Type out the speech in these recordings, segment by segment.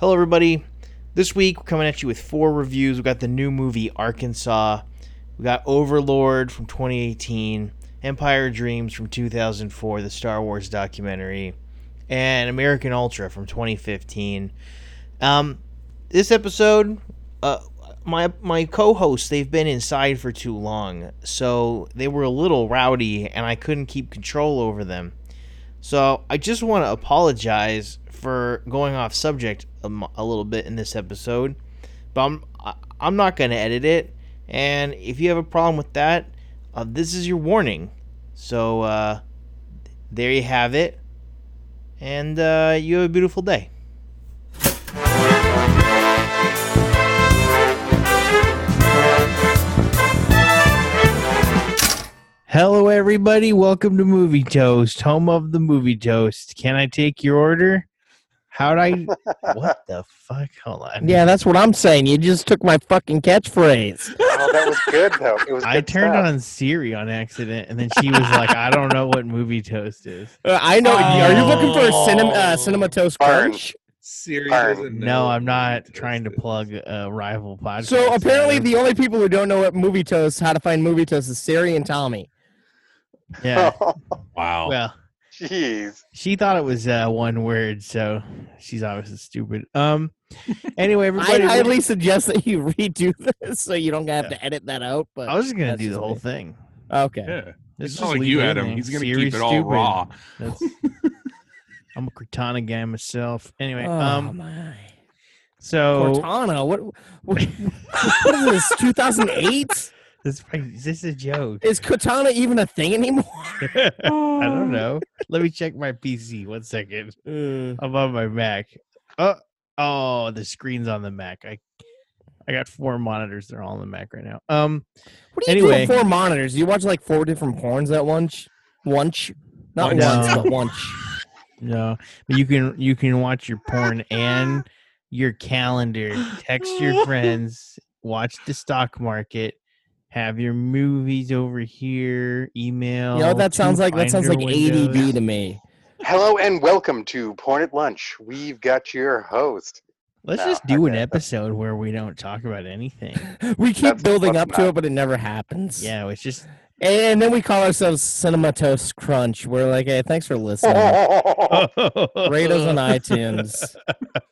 Hello, everybody. This week, we're coming at you with four reviews. We've got the new movie Arkansas. We got Overlord from 2018, Empire Dreams from 2004, the Star Wars documentary, and American Ultra from 2015. Um, this episode, uh, my my co-hosts they've been inside for too long, so they were a little rowdy, and I couldn't keep control over them. So I just want to apologize for going off subject a little bit in this episode, but I'm I'm not going to edit it. And if you have a problem with that, uh, this is your warning. So uh, there you have it, and uh, you have a beautiful day. Hello, everybody. Welcome to Movie Toast, home of the Movie Toast. Can I take your order? How'd I? what the fuck? Hold on. Yeah, that's what I'm saying. You just took my fucking catchphrase. Oh, that was good though. It was. I turned stuff. on Siri on accident, and then she was like, "I don't know what Movie Toast is." Uh, I know. Are you looking for a cinema, uh, Oh. cinema toast Burn. crunch? Siri Darn. doesn't know No, I'm not trying to plug a rival podcast. So apparently, the only people who don't know what movie toast, how to find movie toast, is Siri and Tommy. yeah. Wow. Well, Jeez. she thought it was uh, one word, so she's obviously stupid. Um. Anyway, everybody. I everybody. highly suggest that you redo this so you don't have to edit that out. But I was just gonna do the whole me. thing. Okay. yeah. Let's It's just not like you, it in Adam. there. He's gonna Siri's keep it all stupid. raw. That's, I'm a Cortana guy myself. Anyway, Oh um, my. so Cortana. What? What, what is this? 2008? This is this a joke? Is Cortana even a thing anymore? I don't know. Let me check my PC. One second. Uh, I'm on my Mac. Oh, oh, the screen's on the Mac. I, I got four monitors. They're all on the Mac right now. Um, What do you Anyway. do with four monitors? You watch like four different porns at once? Once? Not Once. once, but once. no, but you can you can watch your porn and your calendar. Text your friends. Watch the stock market. Have your movies over here. Email. You know, that sounds like that sounds like Finder ADD to me. Hello and welcome to Porn at Lunch. We've got your host. Let's No, just do an episode where we don't talk about anything. We keep That's- building that's up to not- it, but it never happens. Yeah, it's just And then we call ourselves Cinema Toast Crunch. We're like, hey, thanks for listening. Rate us on iTunes.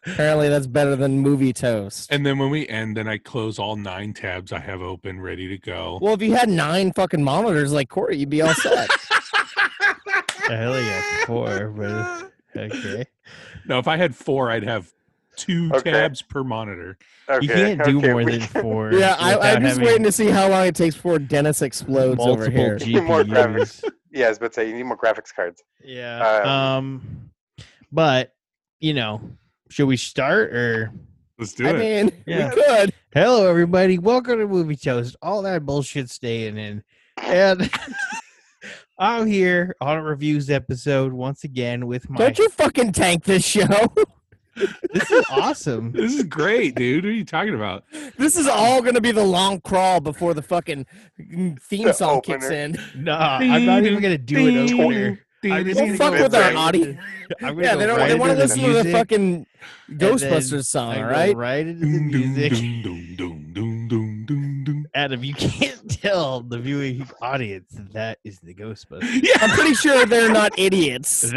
Apparently, that's better than Movie Toast. And then when we end, then I close all nine tabs I have open, ready to go. Well, if you had nine fucking monitors like Corey, you'd be all set. I only got four, but okay. No, if I had four, I'd have two Okay. tabs per monitor. okay, You can't do okay, more we than can- four. yeah, I, I'm just waiting to see how long it takes before Dennis explodes over multiple here. Need more GPUs. Yeah, I was about to say you need more graphics cards. Yeah. Um, Um, but you know, should we start or? Let's do I it. I mean, Yeah. we could. Hello, everybody. Welcome to Movie Toast. All that bullshit staying in, and I'm here on a reviews episode once again with my. Don't you fucking tank this show. This is awesome. this is great, dude. What are you talking about? this is all going to be the long crawl before the fucking mm, theme The song kicks in. Nah, I'm not even gonna do it opener. I'm just Don't gonna fuck go with our right audio. into- Yeah, they don't. right they want to listen to the fucking Ghostbusters song, I all go right? Right into the Doom, doom, music. Adam, you can't tell the viewing audience that, that is the Ghostbusters. Yeah, I'm pretty sure they're not idiots.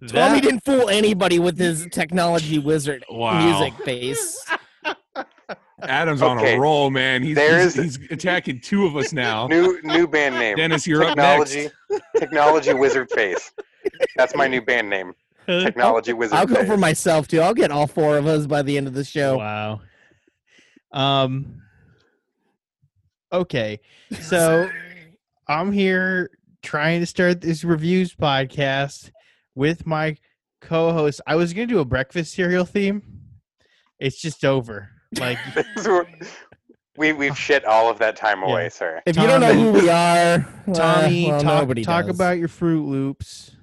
That- Tommy didn't fool anybody with his technology wizard Wow. music face. Adam's on a roll, man. He's, he's, he's attacking two of us now. New new band name. Dennis, you're Technology up next. Technology Wizard Face. That's my new band name. Technology Wizard I'll go Face. for myself too. I'll get all four of us by the end of the show. Wow. Um. Okay, so I'm here trying to start this reviews podcast with my co-host. I was gonna do a breakfast cereal theme. It's just over. Like we we've oh. shit all of that time away, Yeah. sir. If you don't know who we are, Tommy, well, talk talk about your Fruit Loops,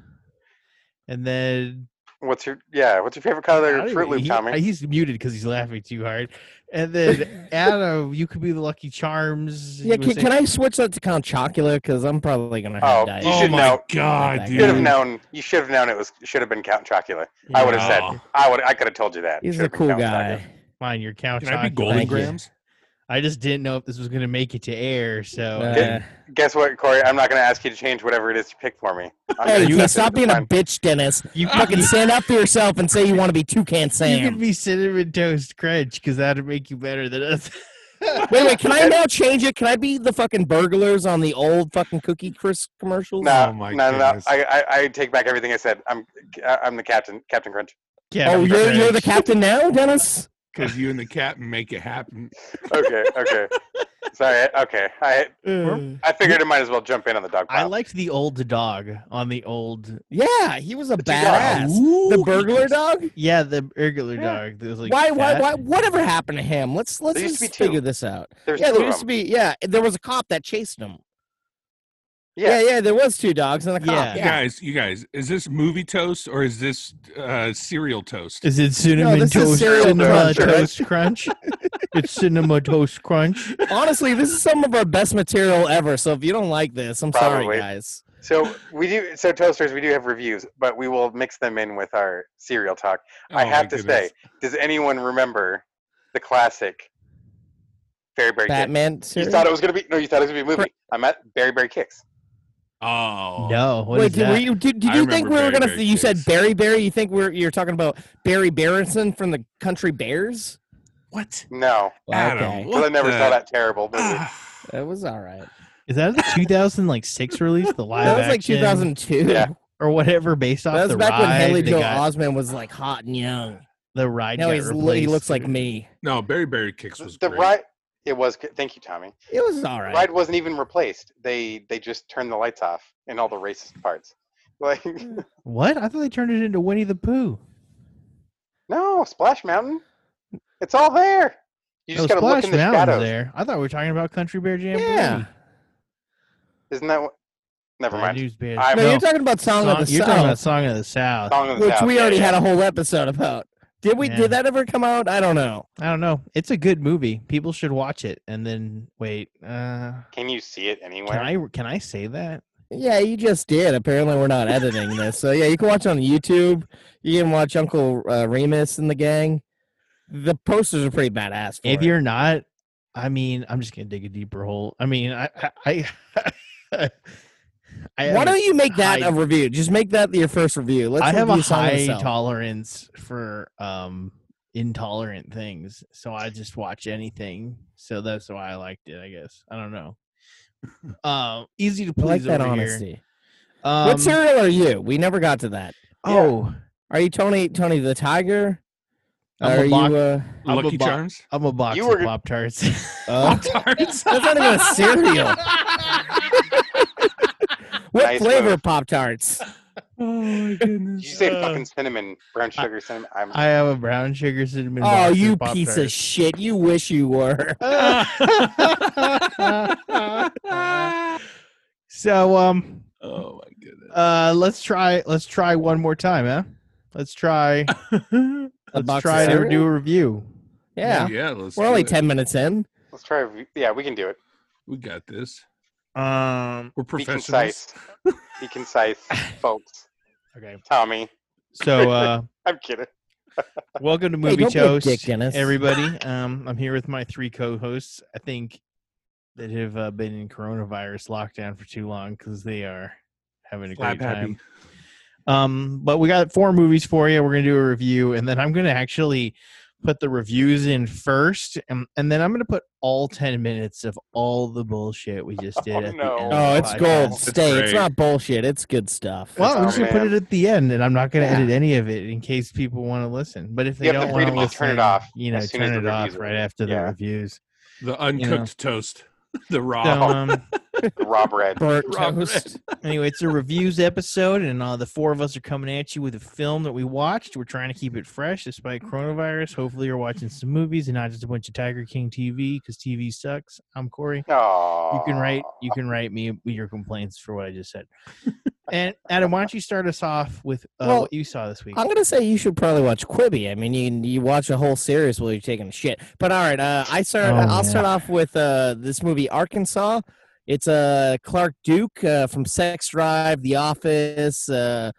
and then What's your yeah? What's your favorite color I Fruit even- Loop, he- Tommy? He's muted because he's laughing too hard. And then Adam, you could be the Lucky Charms. Yeah, can, can I switch that to Count Chocula? Because I'm probably gonna have Oh, diet. you oh should my know. god, That You should have known. You should have known it was should have been Count Chocula. I would have said. Oh. I would. I could have told you that. He's Should a have been cool guy. Chocula. Fine, your couch. Can I be chocolate. Golden Thank you. Grahams? I just didn't know if this was going to make it to air. So Uh, Guess what, Corey? I'm not going to ask you to change whatever it is you pick for me. Hey, you stop as being a mine. bitch, Dennis. you Fucking stand up for yourself and say you want to be Toucan you Sam. You can be cinnamon toast crunch because that'd make you better than us. Wait, wait, can I now change it? Can I be the fucking burglars on the old fucking Cookie Crisp commercials? No, Oh my no, no, no. I, I, I take back everything I said. I'm, I'm the captain, Captain Crunch. Yeah, oh, you're you're the captain now, Dennis. Because you and the captain make it happen. Okay, okay. Sorry. Okay, I, uh, I figured I might as well jump in on the dog I pile. liked the old dog on the old. Yeah, he was a two badass. Ooh, The burglar dog. Yeah, the regular Yeah. dog. that was like why, why, fat. why? Whatever happened to him? Let's let's There used just be two. figure this out. There's yeah, two there of used to them. be. Yeah, there was a cop that chased him. Yeah. Yeah, yeah, there was two dogs and a cop. Yeah. You Yeah, guys, you guys, is this movie toast or is this uh, cereal toast? Is it cinnamon this is toast? cereal cinema crunch, right? toast crunch. it's cinema toast crunch. Honestly, this is some of our best material ever. So if you don't like this, I'm Probably. sorry, guys. So we do. So toasters, we do have reviews, but we will mix them in with our cereal talk. I Oh, my have to goodness. say, does anyone remember the classic Berry Berry Kix? Batman. You Series? thought it was gonna be no. You thought it was gonna be a movie. I'm at Berry Berry Kix. Oh. No, what Wait, is did, that? were you, did, did you think remember we were Barry gonna? Barry you said Barry Barry. You think we're you're talking about Barry Berenson from the Country Bears? What? No, Adam, Okay. what because I never the- saw that terrible movie. Ah, That was all right. Is that the 2006 release? The live That was like 2002. Yeah. or whatever, based off That was the back when ride. Haley Joel got- Osment was like hot and young. the ride. Now he's li- he looks like me. no, Barry Barry Kix was the great. ride. It was. good- Thank you, Tommy. It was all right. The ride wasn't even replaced. They they just turned the lights off in all the racist parts. Like What? I thought they turned it into Winnie the Pooh. no, Splash Mountain. It's all there. You No, just gotta look in the Mountain's shadows. there. I thought we were talking about Country Bear Jam. Yeah. Isn't that what? Never mind. News Bears. No, No, you're talking about Song, Song- of the you're talking about South, Song of the South. Song of the which South, we yeah, already yeah. had a whole episode about. Did we? Yeah. Did that ever come out? I don't know. I don't know. It's a good movie. People should watch it. And then wait. Uh, Can you see it anywhere? can I can I say that? Yeah, you just did. Apparently, we're not editing this, so yeah, you can watch it on YouTube. You can watch Uncle uh, Remus and the gang. The posters are pretty badass. For If it. you're not, I mean, I'm just gonna dig a deeper hole. I mean, I I. I, I why don't you make that high- a review? Just make that your first review. Let's I have a review Song of the high tolerance for um intolerant things, so I just watch anything. So that's why I liked it. I guess I don't know. Um, easy to I like please that honesty. here. Um, what cereal are you? We never got to that. Oh, Are you Tony Tony the Tiger? I'm are a you? box- Uh, I'm a Lucky bo- Charms? I'm a box You of were- Pop Tarts. uh, Pop-Tarts? that's not even a cereal. What Nice flavor move. Pop Tarts? Oh my Did goodness. you say Uh, fucking cinnamon, brown sugar cinnamon? I'm, I have a brown sugar cinnamon. Oh, you piece of Pop-Tarts. shit! You wish you were. so um oh my goodness. uh let's try let's try one more time, huh? Let's try let's try to do a review. Yeah, yeah, let's we're only it. ten minutes in. let's try. Yeah, we can do it. We got this. Um We're Be professionals. concise. Be concise, folks. okay. Tommy, So uh I'm kidding. welcome to Movie don't be Toast. dick, everybody. Um I'm here with my three co-hosts. I think that have uh, been in coronavirus lockdown for too long cuz they are having a Slap great happy. time. Um, but we got four movies for you. We're gonna do a review, and then I'm gonna actually put the reviews in first, and, and then I'm gonna put all ten minutes of all the bullshit we just did Oh, at no. the end. Oh, of the it's gold. That's Stay. It's great. not bullshit. It's good stuff. Well, I'm Oh, just gonna put it at the end, and I'm not gonna Yeah. edit any of it in case people want to listen. But if they You don't want to freedom to turn it off you know, as soon as turn it off right over. after the reviews. The uncooked toast. The raw. So, um, Rob Red. Burnt Rob toast. anyway, it's a reviews episode, and uh, the four of us are coming at you with a film that we watched. We're trying to keep it fresh despite coronavirus. Hopefully, you're watching some movies and not just a bunch of Tiger King TV because TV sucks. I'm Corey. Oh, You can write you can write me your complaints for what I just said. And Adam, why don't you start us off with uh, Well, what you saw this week? I'm gonna say you should probably watch Quibi. I mean, you you watch a whole series while you're taking a shit. But all right, uh, I start. Oh, I'll yeah. start off with uh, this movie Arkansas. It's uh, Clark Duke uh, from Sex Drive, The Office. Uh,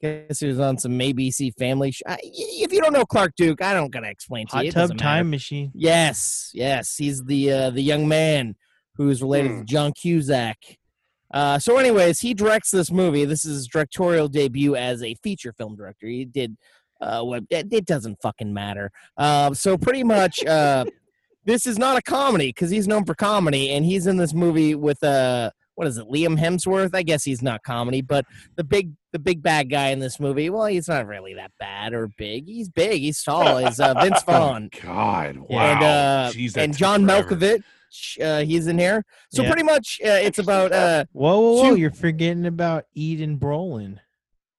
guess he was on some ABC Family. Sh- I, if you don't know Clark Duke, I don't gotta explain to Hot you. It Tub doesn't matter. Time Machine. Yes, yes, he's the uh, the young man who's related Hmm. to John Cusack. Uh, so, anyways, he directs this movie. This is his directorial debut as a feature film director. He did uh, what? It, it doesn't fucking matter. Uh, so, pretty much, uh, this is not a comedy because he's known for comedy, and he's in this movie with uh, what is it, Liam Hemsworth? I guess he's not comedy, but the big the big bad guy in this movie. Well, he's not really that bad or big. He's big. He's tall. Is uh, Vince Vaughn God, wow. and uh, Jeez, and John forever. Malkovich. Uh, he's in here. So Yeah. pretty much, uh, it's about uh, Whoa, whoa, whoa! Two- You're forgetting about Eden Brolin,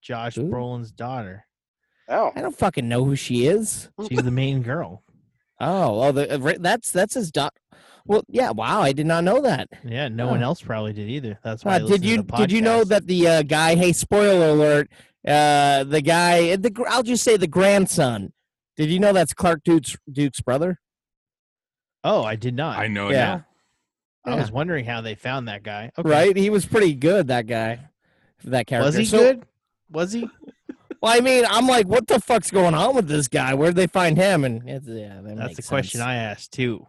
Josh Who? Brolin's daughter. Oh, I don't fucking know who she is. She's the main girl. Oh, oh, the, uh, that's that's his dot. Well, yeah. Wow, I did not know that. Yeah, no one else probably did either. That's why. Uh, I did listen to you the did you know that the uh, guy? Hey, spoiler alert! Uh, the guy, the I'll just say the grandson. Did you know that's Clark Duke's Duke's brother? Oh, I did not. I know it Yeah. I was wondering how they found that guy. Okay. Right? He was pretty good. That guy, that character. Was he So- good? Was he? Well, I mean, I'm like, what the fuck's going on with this guy? Where'd they find him? And it's, yeah, that That's makes the question. I asked too.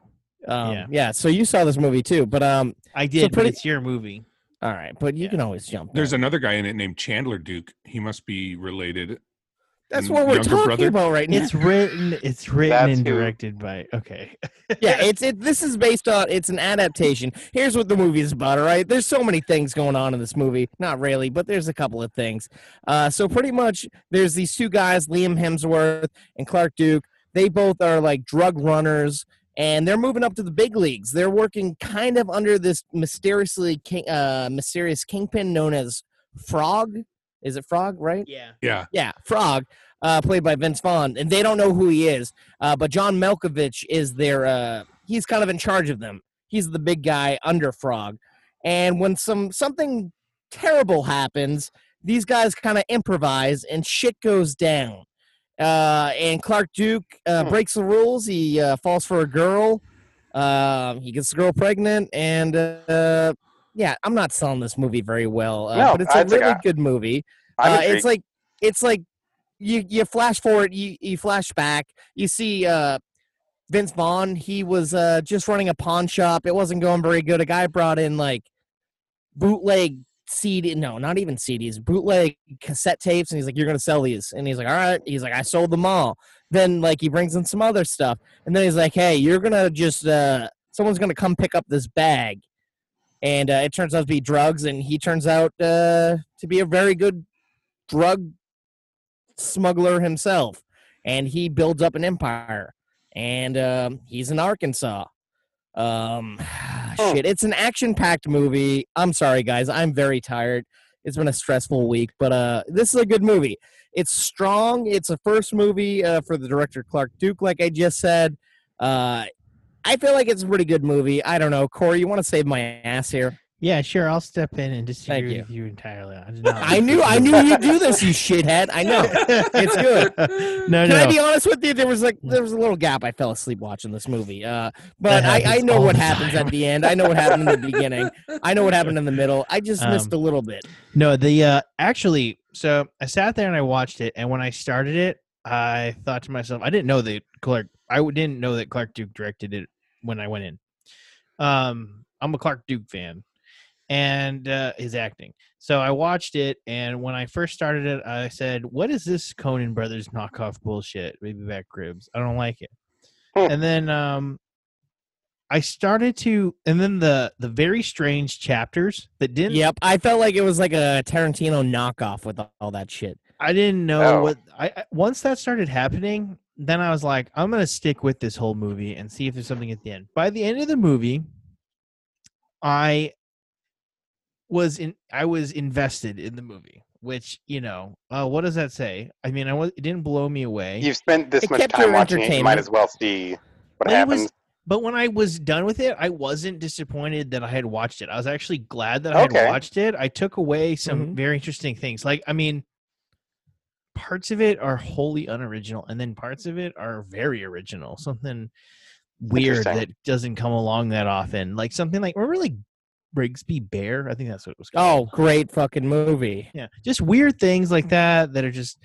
Um, yeah. yeah. So you saw this movie too, but um, I did, pretty- but it's your movie. all right, but you Yeah. can always jump. There's in. another guy in it named Chandler Duke. He must be related. That's what we're talking brother? about right now. It's written. It's written That's and who- directed by. Okay. yeah, it's it. This is based on. It's an adaptation. Here's what the movie is about. All right, there's so many things going on in this movie. Not really, but there's a couple of things. Uh, so pretty much, there's these two guys, Liam Hemsworth and Clark Duke. They both are like drug runners, and they're moving up to the big leagues. They're working kind of under this mysteriously king, uh, mysterious kingpin known as Frog. Is it Frog? Right? Yeah. Yeah. Yeah, Frog, uh, played by Vince Vaughn, and they don't know who he is. Uh, but John Malkovich is their. Uh, he's kind of in charge of them. He's the big guy under Frog, and when some something terrible happens, these guys kind of improvise, and shit goes down. Uh, and Clark Duke uh, Hmm. breaks the rules. He uh, falls for a girl. Um, he gets the girl pregnant, and uh, yeah, I'm not selling this movie very well, uh, No, but it's a like really a- good movie. Uh, it's like it's like you you flash forward you you flash back you see uh vince vaughn he was uh just running a pawn shop it wasn't going very good a guy brought in like bootleg cd no not even cds bootleg cassette tapes and he's like you're gonna sell these and he's like all right he's like i sold them all. Then like he brings in some other stuff and then he's like hey you're gonna just uh someone's gonna come pick up this bag and uh, it turns out to be drugs and he turns out uh, to be a very good drug smuggler himself. And he builds up an empire and um, he's in arkansas. Um Oh. shit it's an action packed movie. I'm sorry guys i'm very tired. It's been a stressful week but uh this is a good movie. It's strong. It's a first movie uh, for the director clark duke like i just said. Uh i feel like it's a pretty good movie i don't know corey you want to save my ass here Yeah, sure. I'll step in and disagree Thank you. with you entirely. I, I knew I knew you'd do this, you shithead. I know. It's good. no, Can no. I be honest with you? There was like there was a little gap. I fell asleep watching this movie. Uh, but I, I know what happens time. at the end. I know what happened in the beginning. I know what happened in the middle. I just missed Um, a little bit. No, the uh actually, so I sat there and I watched it, and when I started it, I thought to myself, I didn't know that Clark, I didn't know that Clark Duke directed it when I went in. Um, I'm a Clark Duke fan, and uh, his acting. So I watched it, and when I first started it, I said, "What is this Coen Brothers knockoff bullshit? Baby back ribs. I don't like it." Hmm. and then um, I started to, and then the the very strange chapters that didn't Yep, I felt like it was like a Tarantino knockoff with all that shit. I didn't know Oh. what I I- once that started happening, then I was like, I'm gonna stick with this whole movie and see if there's something at the end. By the end of the movie, I was in I was invested in the movie, which, you know, uh, what does that say? I mean, I was it didn't blow me away. You've spent this It much time watching it, you might as well see what But was- happens. but when I was done with it, I wasn't disappointed that I had watched it. I was actually glad that I had watched it. I took away some Mhm. very interesting things. Like, I mean, parts of it are wholly unoriginal, and then parts of it are very original. Something weird that doesn't come along that often. Like something like remember like Brigsby Bear. I think that's what it was called. Oh, great fucking movie. yeah, just weird things like that that are just.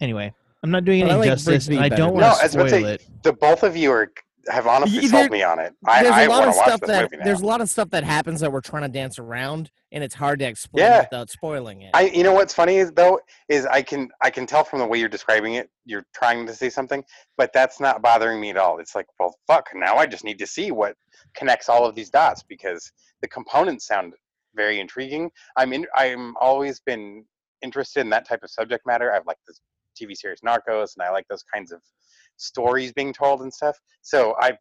Anyway, I'm not doing But any I like justice. Brigsby and I better. don't No, want I was to about to spoil say, it. The both of you are have honestly there- me on it. I, there's I a lot of stuff that there's a lot of stuff that happens that we're trying to dance around, and it's hard to explain Yeah. without spoiling it. I, you know what's funny is though is I can I can tell from the way you're describing it, you're trying to say something, but that's not bothering me at all. It's like, well, fuck. Now I just need to see what connects all of these dots because the components sound very intriguing. I'm in. I'm always been interested in that type of subject matter. I've liked this TV series Narcos, and I like those kinds of stories being told and stuff. So I,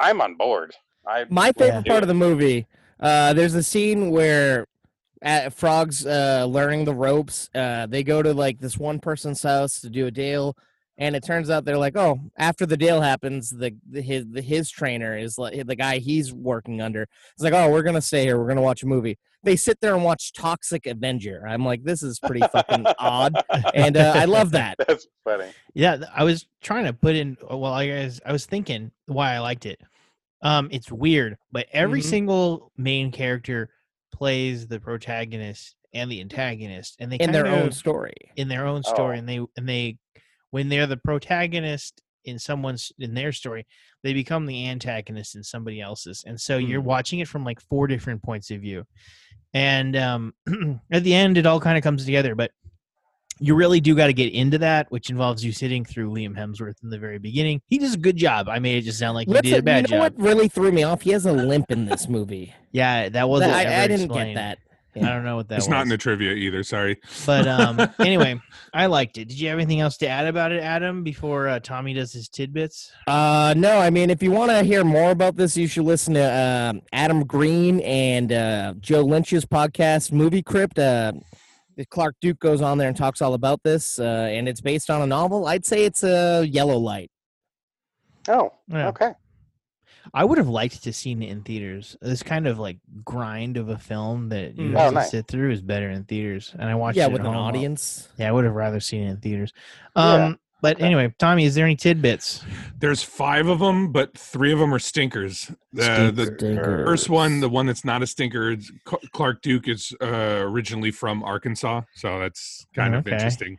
I'm on board. I My favorite part it. of the movie, uh, there's a scene where at Frog's uh, learning the ropes. Uh, they go to like this one person's house to do a deal, and it turns out they're like, oh, after the deal happens, the, the his the, his trainer is like the guy he's working under. It's like, oh, we're gonna stay here. We're gonna watch a movie. They sit there and watch Toxic Avenger. I'm like, this is pretty fucking odd, and uh, I love that. That's funny. Yeah, I was trying to put in. uh, Well, I guys, I was thinking why I liked it. Um, it's weird, but every Mhm. single main character plays the protagonist and the antagonist, and they In their kind own story. in their own story, Oh. and they and they when they're the protagonist in someone's in their story, they become the antagonist in somebody else's, and so you're Hmm. watching it from like four different points of view, and um, at the end, it all kind of comes together, but. You really do got to get into that, which involves you sitting through Liam Hemsworth in the very beginning. He does a good job. I made it just sound like he did a bad you know job. what really threw me off? He has a limp in this movie. Yeah, that wasn't. I, ever I didn't explained. get that. I don't know what that it's was. not in the trivia either. Sorry. But um, anyway, I liked it. Did you have anything else to add about it, Adam, before uh, Tommy does his tidbits? Uh, no, I mean, if you want to hear more about this, you should listen to um Adam Green and uh, Joe Lynch's podcast, Movie Crypt. Uh, Clark Duke goes on there and talks all about this, uh, and it's based on a novel. I'd say it's a Yellow Light. Oh, Yeah. okay. I would have liked to seen it in theaters. This kind of like grind of a film that you Mm. have Oh, to nice. sit through is better in theaters. And I watched yeah, it with an home. audience. Yeah, I would have rather seen it in theaters. Yeah. Um, but Okay. anyway, Tommy, is there any tidbits? There's five of them, but three of them are stinkers. The, the Stinkers. first one, the one that's not a stinker, is Clark Duke is uh, originally from Arkansas, so that's kind of interesting.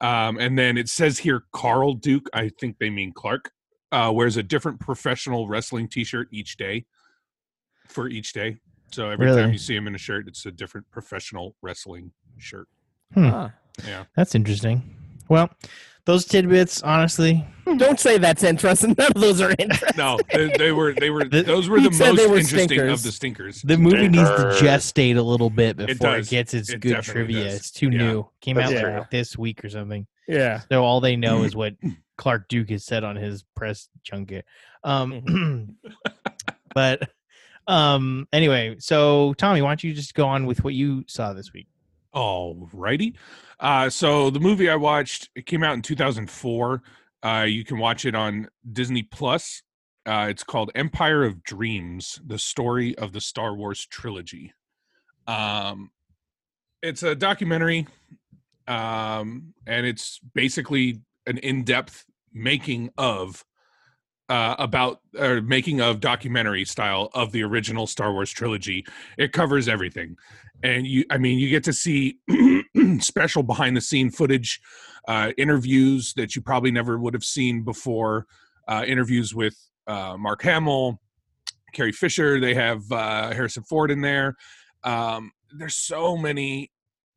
Um, and then it says here Carl Duke. I think they mean Clark. Uh, wears a different professional wrestling T-shirt each day for each day. So every Really? time you see him in a shirt, it's a different professional wrestling shirt. Hmm. Huh. Yeah. That's interesting. Well, those tidbits, honestly, Don't say that's interesting. None of those are interesting. No, they, they were they were The- those were the most were interesting stinkers. of the stinkers. the movie needs to gestate a little bit before it, does. gets its It good trivia. does. It's too Yeah. new. Came That's out true. like this week or something. Yeah. So all they know is what Clark Duke has said on his press junket. Um, but um, anyway, so Tommy, why don't you just go on with what you saw this week? All righty. Uh, so the movie I watched it came out in 2004. Uh, you can watch it on Disney Plus. Uh, it's called Empire of Dreams: The Story of the Star Wars Trilogy. Um, it's a documentary, um, and it's basically an in-depth making of uh, about or making of documentary style of the original Star Wars trilogy. It covers everything, and you, I mean, you get to see special behind the scene footage, uh, interviews that you probably never would have seen before, uh, interviews with uh, Mark Hamill, Carrie Fisher. They have uh, Harrison Ford in there. Um, there's so many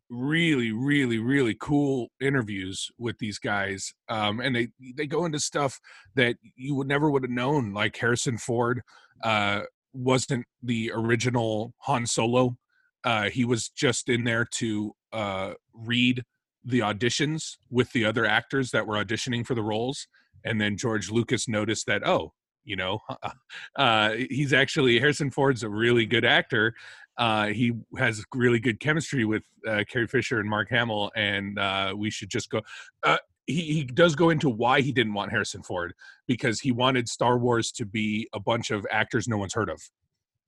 really really really cool interviews with these guys um and they they go into stuff that you would never would have known like harrison ford uh wasn't the original han solo uh he was just in there to uh read the auditions with the other actors that were auditioning for the roles and then george lucas noticed that oh you know uh he's actually harrison ford's a really good actor uh, he has really good chemistry with uh, Carrie Fisher and Mark Hamill, and uh, we should just go. Uh, he, he does go into why he didn't want Harrison Ford because he wanted Star Wars to be a bunch of actors no one's heard of,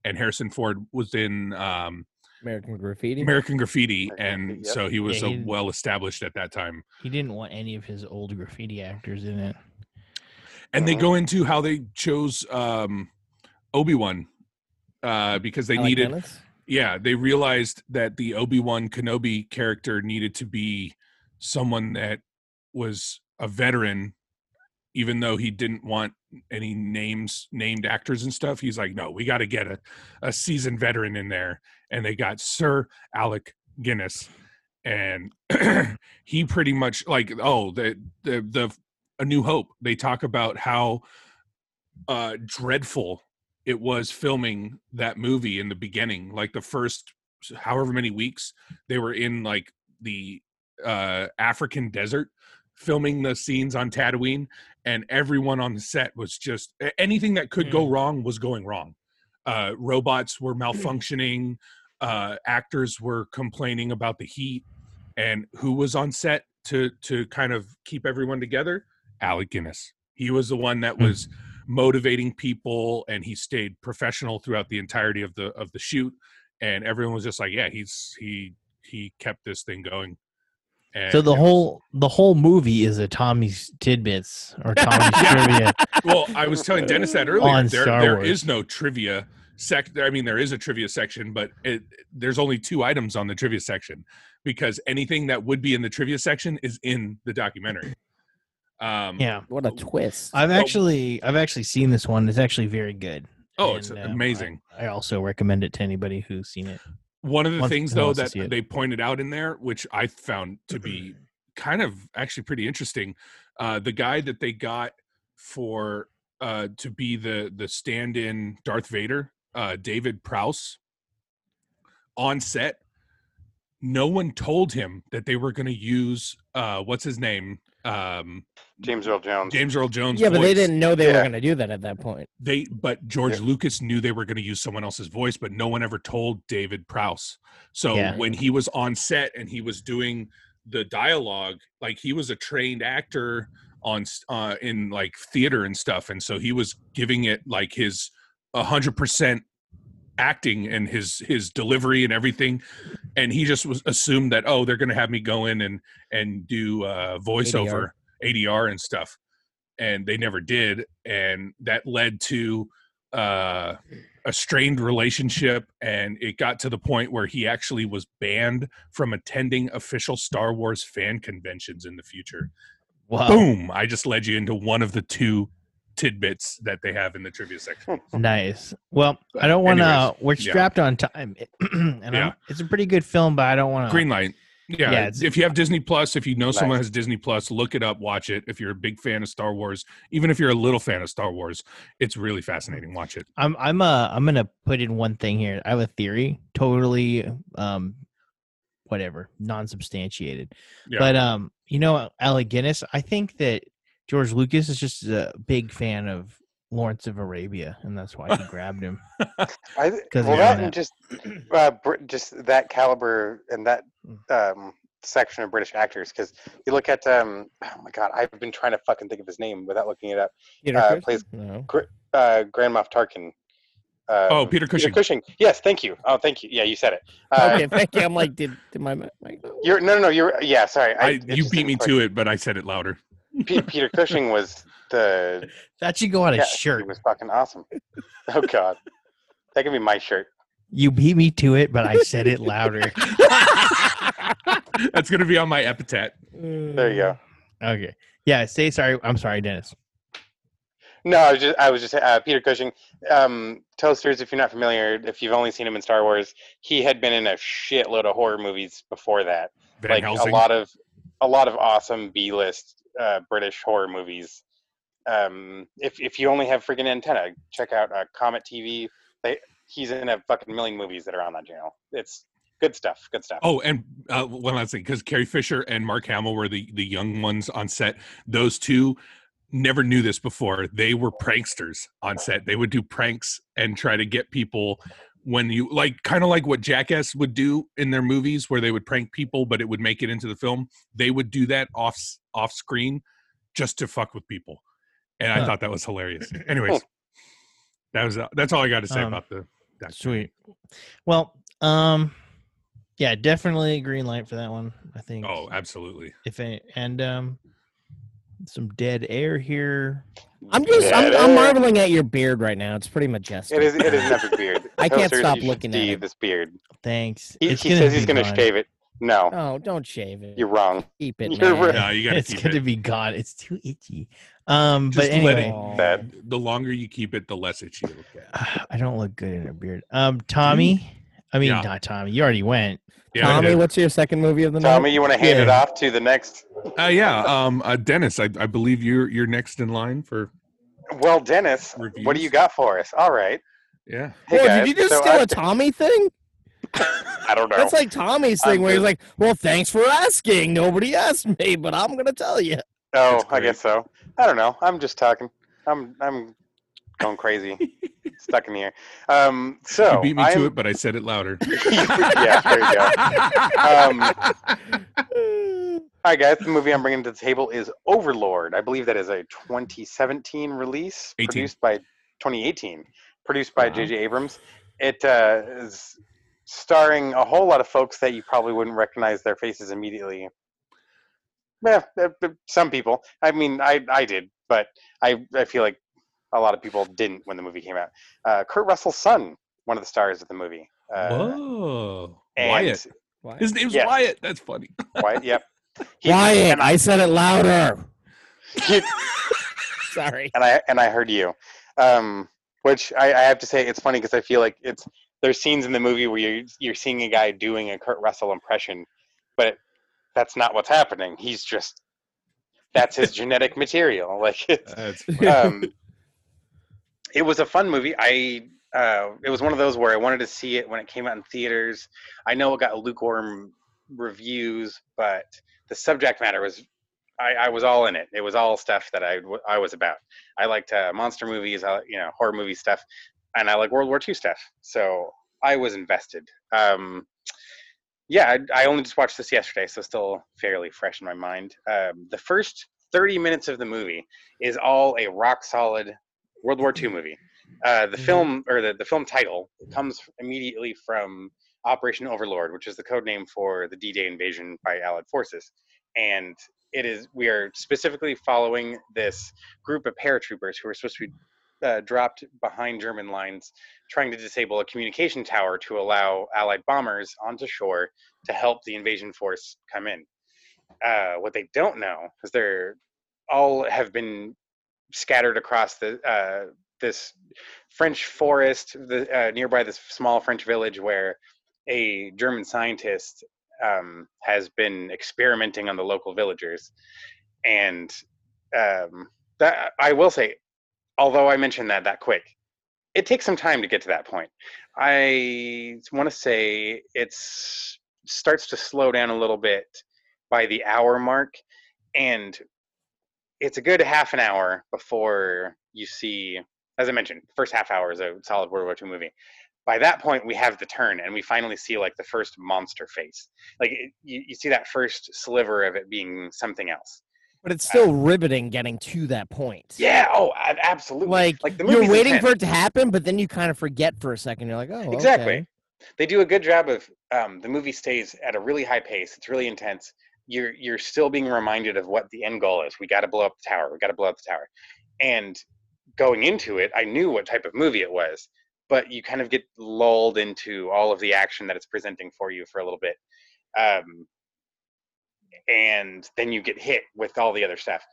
and Harrison Ford was in um, American Graffiti. American Graffiti, and yep. so he was Yeah, uh, he- well established at that time. He didn't want any of his old graffiti actors in it. And they go into how they chose um, Obi Wan uh, because they Alec needed Guinness? Yeah they realized that the obi-wan kenobi character needed to be someone that was a veteran even though he didn't want any names named actors and stuff. He's like no we got to get a, a seasoned veteran in there. And they got sir alec guinness and he pretty much like oh the the the a new hope. They talk about how uh dreadful it was filming that movie in the beginning like the first however many weeks they were in like the uh african desert filming the scenes on Tatooine and everyone on the set was just anything that could go wrong was going wrong. Uh robots were malfunctioning uh actors were complaining about the heat and who was on set to to kind of keep everyone together? Alec Guinness. He was the one that Hmm. was motivating people and he stayed professional throughout the entirety of the of the shoot and everyone was just like yeah he's he he kept this thing going and So the whole the whole movie is a Tommy's tidbits or Tommy's trivia. well i was telling dennis that earlier On there Star there Wars. is no trivia sec i mean there is a trivia section but it there's only two items on the trivia section because anything that would be in the trivia section is in the documentary um Yeah, What a twist. I've actually I've actually seen this one. It's actually very good. oh it's And, um, amazing I, I also recommend it to anybody who's seen it. One of the Once- things though that they pointed out in there, which I found to be kind of actually pretty interesting, uh, the guy that they got for uh, to be the the stand-in Darth Vader, uh, David Prowse, on set, no one told him that they were going to use uh, what's his name, um, James Earl Jones. James Earl Jones. yeah, but they didn't know they were going to do that at that point. they but george Yeah. lucas knew they were going to use someone else's voice but no one ever told david prowse so Yeah. when he was on set and he was doing the dialogue like he was a trained actor on s- uh in like theater and stuff and so he was giving it like his 100% acting and his his delivery and everything. And he just was assumed that oh they're going to have me go in and and do uh voiceover ADR and stuff. And they never did. And that led to uh a strained relationship. And it got to the point where he actually was banned from attending official Star Wars fan conventions in the future. Wow, Boom, I just led you into one of the two tidbits that they have in the trivia section. nice. Well, I don't want to. We're yeah. strapped on time, and Yeah. it's a pretty good film, but I don't want to. Green light. Yeah, Yeah, if you have Disney Plus, if you know someone has Disney Plus, look it up, watch it. If you're a big fan of Star Wars, even if you're a little fan of Star Wars, it's really fascinating. Watch it. I'm I'm uh I'm gonna put in one thing here. I have a theory, totally um whatever, non-substantiated. Yeah. But um, you know, Alec Guinness, I think that George Lucas is just a big fan of Lawrence of Arabia, and that's why he grabbed him. I, 'Cause well, you're that and just uh, just that caliber and that Mm. um, section of British actors. Because you look at um, oh my god, I've been trying to fucking think of his name without looking it up. Peter Uh, Cushing? plays- no. Uh, Grand Moff Tarkin. Uh, Oh, Peter Cushing. Peter Cushing. Yes, thank you. Oh, thank you. Yeah, you said it. Uh, okay, thank you. I'm like, did, did my mic? go? You're no, no, no. You're yeah. Sorry, I, it you beat me click. to it, but I said it louder. Pe- Peter Cushing was the That should go on a yeah, shirt. He was fucking awesome. Oh god, that could be my shirt. You beat me to it, but I said it louder. That's gonna be on my epithet. There you go. okay. Yeah, say sorry. I'm sorry, Dennis. No, I was just I was just uh, Peter Cushing. Um, Toasters, if you're not familiar, if you've only seen him in Star Wars, he had been in a shitload of horror movies before that. Van like Helsing. a lot of a lot of awesome B-list uh, British horror movies. Um, if if you only have freaking antenna, check out uh, Comet TV. They, he's in a fucking million movies that are on that channel. It's good stuff. Good stuff. Oh, and uh, one last thing, because Carrie Fisher and Mark Hamill were the the young ones on set. Those two never knew this before. They were pranksters on set. They would do pranks and try to get people when you like kind of like what Jackass would do in their movies where they would prank people but it would make it into the film. They would do that off off screen just to fuck with people, and I thought that was hilarious. Anyways, that was that's all I got to say Um, about the. That Sweet. Well, um, yeah, definitely a green light for that one. I think. Oh, absolutely. if any, and um, some dead air here. I'm just I'm, I'm marveling at your beard right now. It's pretty majestic. It is. It is an epic beard. I can't seriously, stop looking at it. this beard. Thanks. He, It's he says he's going to gone. shave it. No, Oh, don't shave it. you're wrong. Keep it. You're man. right. No, you got to It's keep going to it. be gone. It's too itchy. Um, but Just anyway, it- That The longer you keep it, the less itchy it'll get. I don't look good in a beard. Um, Tommy. I mean, Yeah. not Tommy. You already went. Yeah, Tommy, what's your second movie of the night? Tommy, you want to hand it off to the next? Uh, yeah, um, uh, Dennis, I, I believe you're you're next in line for Well, Dennis, what do you got for us? All right. yeah. Hey, Whoa, guys, did you just so steal I- a Tommy thing? I don't know. That's like Tommy's thing, I'm where he's like, "Well, thanks for asking. Nobody asked me, but I'm gonna tell you." oh, I guess so. I don't know. I'm just talking. I'm I'm going crazy, stuck in the air. Um, so you beat me I'm, to it, but I said it louder. yeah, there you go. Um, All right, guys. The movie I'm bringing to the table is Overlord. I believe that is a 2017 release, 18. produced by 2018, produced by Wow. J.J. Abrams. It uh, is starring a whole lot of folks that you probably wouldn't recognize their faces immediately. Yeah, uh, uh, some people. I mean, I I did, but I I feel like a lot of people didn't when the movie came out. Uh, Kurt Russell's son, one of the stars of the movie. Uh, Whoa, and Wyatt. His name's Yes. Wyatt. That's funny. Wyatt, yep. He- Wyatt, and I said it louder. I, Sorry. and I and I heard you. Um, which I, I have to say, it's funny because I feel like it's there's scenes in the movie where you're you're seeing a guy doing a Kurt Russell impression, but that's not what's happening. He's just that's his genetic material. Like it's, That's um, it was a fun movie. I uh, it was one of those where I wanted to see it when it came out in theaters. I know it got lukewarm reviews, but the subject matter was I, I was all in it. It was all stuff that I I was about. I liked uh, monster movies, I, you know, horror movie stuff, and I like World War II stuff. So I was invested. Um, yeah, I, I only just watched this yesterday, so still fairly fresh in my mind. Um, the first 30 minutes of the movie is all a rock solid World War II movie. Uh, the Mhm. film or the, the film title comes immediately from Operation Overlord, which is the code name for the D-Day invasion by Allied forces, and it is we are specifically following this group of paratroopers who are supposed to be uh, dropped behind German lines, trying to disable a communication tower to allow Allied bombers onto shore to help the invasion force come in. Uh, what they don't know is they're all have been scattered across the uh, this French forest the, uh, nearby this small French village where a German scientist um, has been experimenting on the local villagers, and um, that I will say, although I mentioned that that quick, it takes some time to get to that point. I want to say it starts to slow down a little bit by the hour mark, and it's a good half an hour before you see, as I mentioned, first half hour is a solid World War II movie. By that point, we have the turn, and we finally see like the first monster face. Like it, you, you see that first sliver of it being something else. But it's still riveting getting to that point. Yeah. Oh, absolutely. Like, like the you're waiting intense. for it to happen, but then you kind of forget for a second. You're like, oh, Exactly. okay. They do a good job of um, the movie stays at a really high pace. It's really intense. You're you're still being reminded of what the end goal is. We got to blow up the tower. We got to blow up the tower. And going into it, I knew what type of movie it was, but you kind of get lulled into all of the action that it's presenting for you for a little bit, um, and then you get hit with all the other stuff.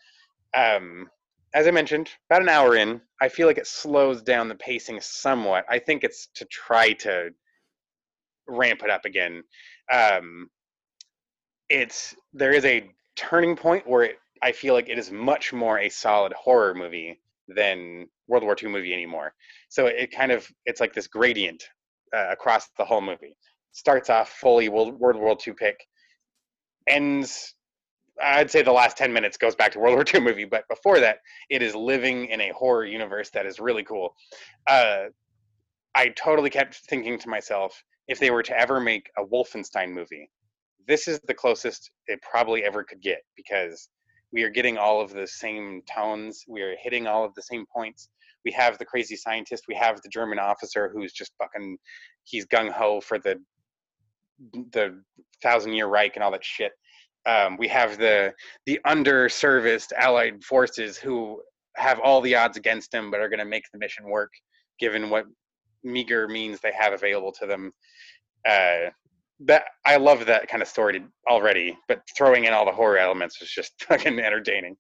Um, as I mentioned, about an hour in, I feel like it slows down the pacing somewhat. I think it's to try to ramp it up again. Um, it's there is a turning point where it, I feel like it is much more a solid horror movie than World War II movie anymore. So it kind of it's like this gradient uh, across the whole movie. Starts off fully World World War II pick, ends. I'd say the last ten minutes goes back to World War II movie, but before that, it is living in a horror universe that is really cool. Uh, I totally kept thinking to myself, if they were to ever make a Wolfenstein movie, this is the closest it probably ever could get because We are getting all of the same tones. We are hitting all of the same points. We have the crazy scientist. We have the German officer who's just fucking. He's gung ho for the the thousand year Reich and all that shit. Um, we have the the underserviced Allied forces who have all the odds against him, but are going to make the mission work, given what meager means they have available to them. Uh, that I love that kind of story already, but throwing in all the horror elements was just fucking entertaining.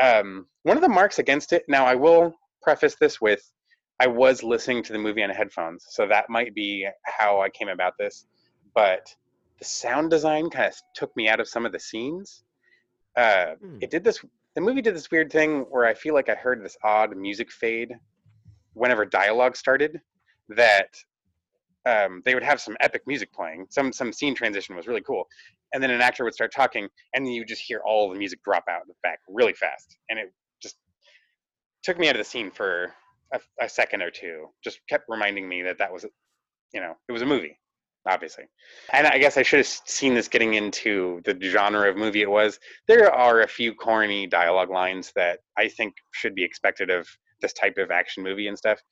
Um, one of the marks against it. Now, I will preface this with, I was listening to the movie on headphones, so that might be how I came about this. But the sound design kind of took me out of some of the scenes. Uh, Hmm. It did this. The movie did this weird thing where I feel like I heard this odd music fade whenever dialogue started. That um, they would have some epic music playing. Some some scene transition was really cool, and then an actor would start talking, and you just hear all the music drop out in the back really fast, and it just took me out of the scene for a, a second or two. Just kept reminding me that that was, you know, it was a movie, obviously. And I guess I should have seen this getting into the genre of movie it was. There are a few corny dialogue lines that I think should be expected of this type of action movie and stuff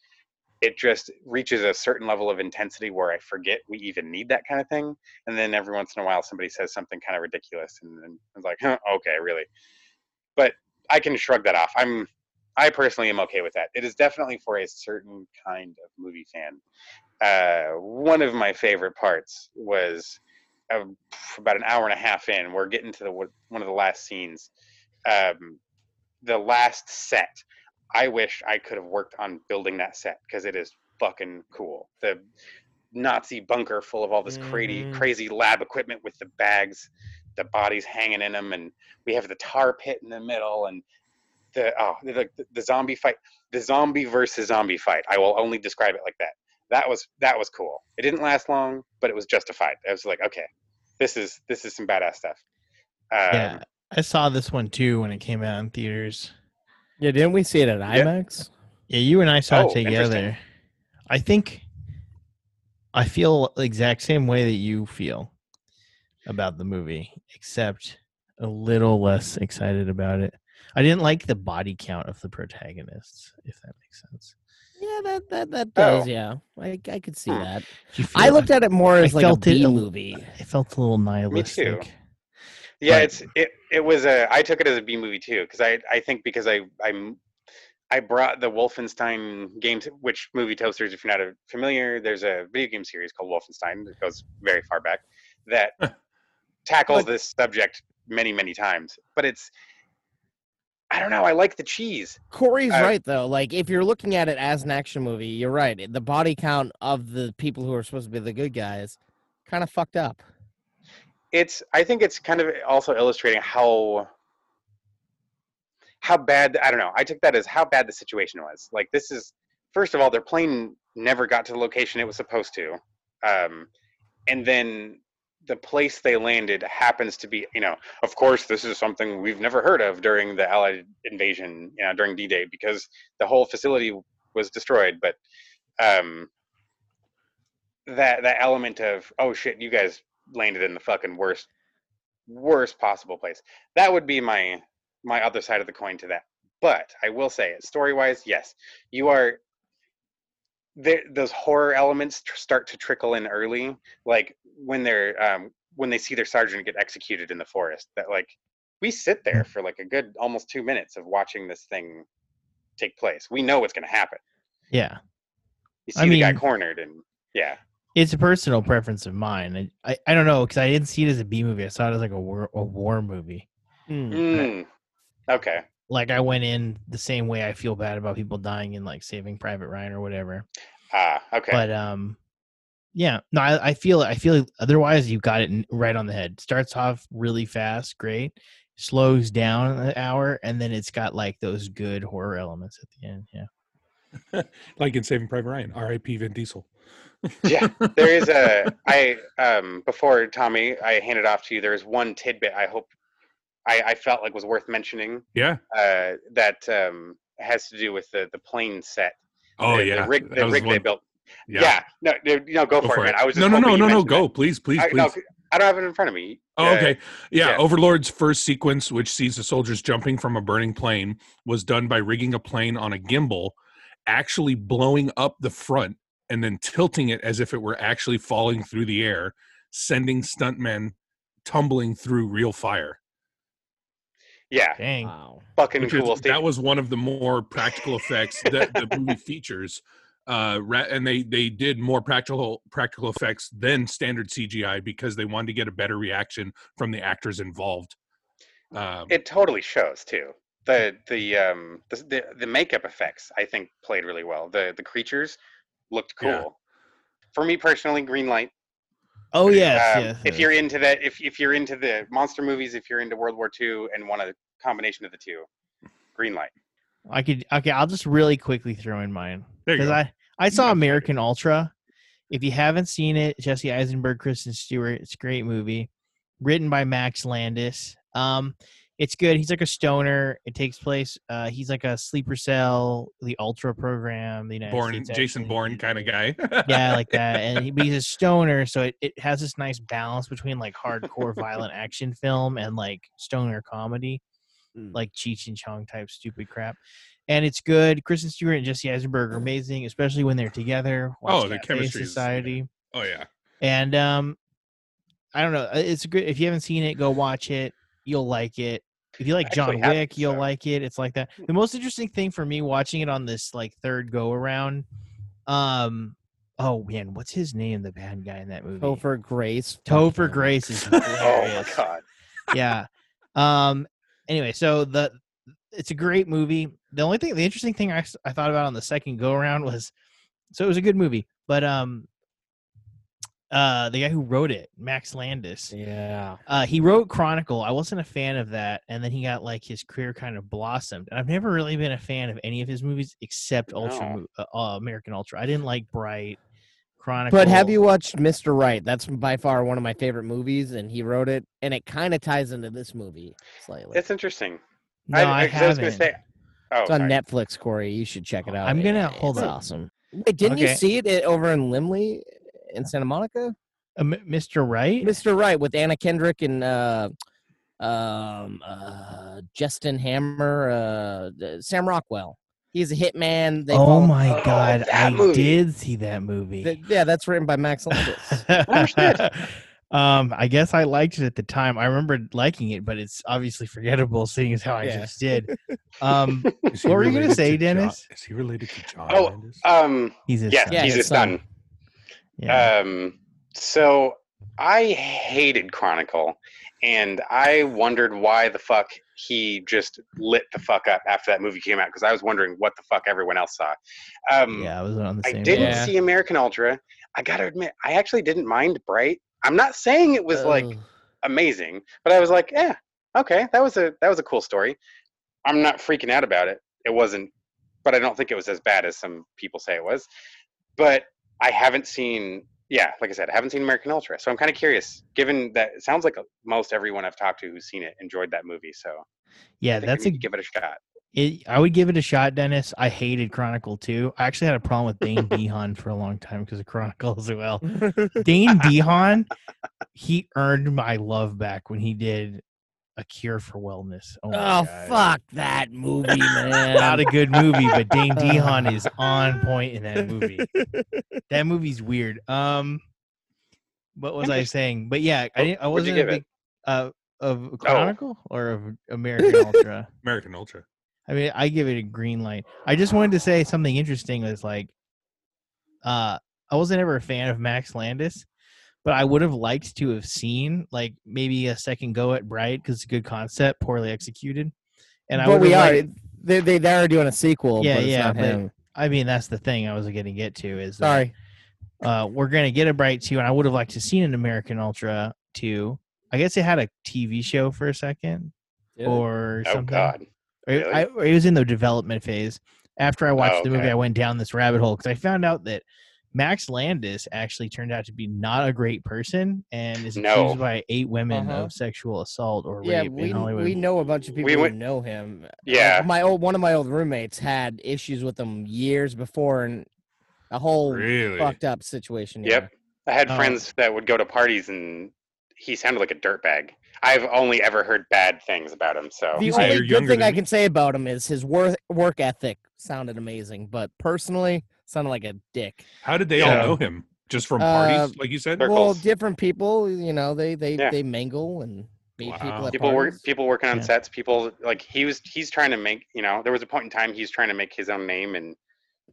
it just reaches a certain level of intensity where I forget we even need that kind of thing. And then every once in a while, somebody says something kind of ridiculous, and then I was like, huh, okay, really. But I can shrug that off. I'm, I personally am okay with that. It is definitely for a certain kind of movie fan. Uh, one of my favorite parts was uh, about an hour and a half in. We're getting to the one of the last scenes. Um, the last set I wish I could have worked on building that set because it is fucking cool. The Nazi bunker full of all this crazy, Mhm. crazy lab equipment with the bags, the bodies hanging in them, and we have the tar pit in the middle, and the oh, the, the, the zombie fight, the zombie versus zombie fight. I will only describe it like that. That was that was cool. It didn't last long, but it was justified. I was like, okay, this is this is some badass stuff. Um, yeah, I saw this one too when it came out in theaters. Yeah, didn't we see it at IMAX? Yeah, you and I saw Oh, it together. I think I feel the exact same way that you feel about the movie, except a little less excited about it. I didn't like the body count of the protagonists, if that makes sense. Yeah, that that that does. Oh. Yeah, I I could see Hmm. that. I feel- looked at it more I as like a felt it B a- movie. It felt a little nihilistic. Yeah, But- it's it. It was a. I took it as a B movie too because I I think because I I'm I brought the Wolfenstein games, which movie toasters, if you're not familiar, there's a video game series called Wolfenstein that goes very far back that tackles But- this subject many many times. But it's I don't know. I like the cheese. Corey's Uh, right though. Like if you're looking at it as an action movie, you're right. The body count of the people who are supposed to be the good guys kind of fucked up. It's i think it's kind of also illustrating how how bad i don't know i took that as how bad the situation was. Like this is first of all their plane never got to the location it was supposed to um, and then the place they landed happens to be you know of course this is something we've never heard of during the allied invasion you know during d-day because the whole facility was destroyed but um, that that element of oh shit you guys landed in the fucking worst worst possible place. That would be my my other side of the coin to that. But i will say it story wise yes you are there those horror elements tr- start to trickle in early like when they're um when they see their sergeant get executed in the forest that like we sit there for like a good almost two minutes of watching this thing take place. We know what's going to happen. Yeah. you see I the guy cornered and yeah It's a personal preference of mine. I, I, I don't know because I didn't see it as a B movie. I saw it as like a war a war movie. Hmm. mm. okay Like I went in the same way I feel bad about people dying in like Saving Private Ryan or whatever. ah okay But um, yeah, no, I, I feel I feel otherwise you got it right on the head. Starts off really fast, great, slows down an hour, and then it's got like those good horror elements at the end. Yeah. like in Saving Private Ryan, R.I.P. Vin Diesel. Yeah there is a i um before tommy i handed off to you there's one tidbit i hope i i felt like was worth mentioning Yeah. uh that um has to do with the the plane set Oh the, yeah. the rig, the rig they built yeah, no no, no go, Go for, for it, it. man i was just no, no, no, no, no. that. Go, please, please, I, please. no, I don't have it in front of me. Oh, okay. Yeah, yeah. Overlord's first sequence, which sees the soldiers jumping from a burning plane, was done by rigging a plane on a gimbal, actually blowing up the front and then tilting it as if it were actually falling through the air, sending stuntmen tumbling through real fire. Yeah, Dang. Wow. fucking Which cool. Steve. that was one of the more practical effects that the movie features. Uh, ra- and they they did more practical practical effects than standard CGI because they wanted to get a better reaction from the actors involved. Um, it totally shows too. The the um the, the the makeup effects I think played really well. The the creatures looked cool. Yeah. For me personally, green light. Oh yes, Um, yes. if yes. you're into that, if if you're into the monster movies, if you're into World War II and want a combination of the two, green light. I could okay, I'll just really quickly throw in mine. Because. I I saw Yeah, American Ultra. If you haven't seen it, Jesse Eisenberg, Kristen Stewart, it's a great movie. Written by Max Landis. Um, it's good. He's like a stoner. It takes place. Uh, he's like a sleeper cell, the Ultra program. The United Born States Jason actually- Bourne kind of guy. yeah, like that. And he, he's a stoner, so it, it has this nice balance between like hardcore violent action film and like stoner comedy, Mm. like Cheech and Chong type stupid crap. And it's good. Kristen Stewart and Jesse Eisenberg are amazing, especially when they're together. Oh, the Cafe chemistry is- Society. oh yeah. And um, I don't know. uh, It's good. If you haven't seen it, go watch it. You'll like it. If you like John Wick, you'll so- like it. It's like that. The most interesting thing for me watching it on this like third go around, um, oh man, what's his name? The bad guy in that movie. Topher Grace. Topher Fuck. Grace is Oh my god. yeah. Um. Anyway, so the it's a great movie. The only thing, the interesting thing I, I thought about on the second go around was, so it was a good movie, but um, uh, the guy who wrote it, Max Landis, Yeah. uh, he wrote Chronicle. I wasn't a fan of that, and then he got like his career kind of blossomed. And I've never really been a fan of any of his movies except Ultra, No. Uh, uh, American Ultra. I didn't like Bright, Chronicle. But have you watched Mr. Right? That's by far one of my favorite movies, and he wrote it, and it kind of ties into this movie slightly. It's interesting. No, I, I, 'cause I was haven't. gonna say. Oh, It's on sorry. Netflix, Corey. You should check it out. I'm gonna- It- hold it's on. awesome. Wait, didn't you see it over in Laemmle in Santa Monica? Uh, Mr. Right. Mr. Right with Anna Kendrick and uh, um, uh, Justin Hammer, uh, Sam Rockwell. He's a hitman. They oh my Oh, god, that I movie. did see that movie. Th- yeah, that's written by Max Landis. Oh, um, I guess I liked it at the time. I remember liking it, but it's obviously forgettable, seeing as how I Yeah. just did. Um, What were you gonna say, to John- Dennis? is he related to John Oh, Landis? Um. he's his Yes, son. Yeah, he's his his son. son. Yeah. Um, so I hated Chronicle, and I wondered why the fuck he just lit the fuck up after that movie came out because I was wondering what the fuck everyone else saw. Um, yeah, I was on the same. I didn't. Yeah. see American Ultra. I gotta admit, I actually didn't mind Bright. I'm not saying it was like amazing, but I was like, yeah, okay, that was a that was a cool story. I'm not freaking out about it. It wasn't, but I don't think it was as bad as some people say it was. But I haven't seen, yeah, like I said, I haven't seen American Ultra, so I'm kind of curious. Given that it sounds like most everyone I've talked to who's seen it enjoyed that movie, so yeah, that's a give it a shot. It, I would give it a shot, Dennis. I hated Chronicle too. I actually had a problem with Dane DeHaan for a long time because of Chronicle as well. Dane DeHaan, he earned my love back when he did A Cure for Wellness. Oh, my Oh God. fuck that movie, man! Not a good movie, but Dane DeHaan is on point in that movie. That movie's weird. Um, what was I saying? But yeah, I Oh, didn't, I wasn't a big uh of Chronicle or of American Ultra. American Ultra. I mean, I give it a green light. I just wanted to say something interesting was like, uh, I wasn't ever a fan of Max Landis, but I would have liked to have seen like maybe a second go at Bright because it's a good concept, poorly executed. And I but would we are. liked- They they they are doing a sequel. Yeah, but it's yeah, not but him. I mean, that's the thing I was going to get to is that, Sorry. uh, we're going to get a Bright two, and I would have liked to seen an American Ultra two. I guess it had a TV show for a second or Oh something. God, Or it- Really? I, or it was in the development phase. After I watched Oh, the movie. I went down this rabbit hole because I found out that Max Landis actually turned out to be not a great person and is No. accused by eight women Uh-huh. of sexual assault or Yeah, rape we in Hollywood. we know a bunch of people We who went- know him. Uh, Yeah. my old one of my old roommates had issues with him years before, and a whole Really? fucked up situation. Yep. I had Oh. friends that would go to parties and he sounded like a dirtbag. I've only ever heard bad things about him. So The only good thing I can say about him is his work work ethic sounded amazing, but personally sounded like a dick. How did they Yeah. all know him? Just from Uh, parties, like you said? Circles. Well, different people, you know, they they Yeah. they mingle and meet Wow. people at people work people working on Yeah. sets people like he was he's trying to make you know there was a point in time he's trying to make his own name in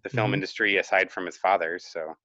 the film Mhm. industry aside from his father's so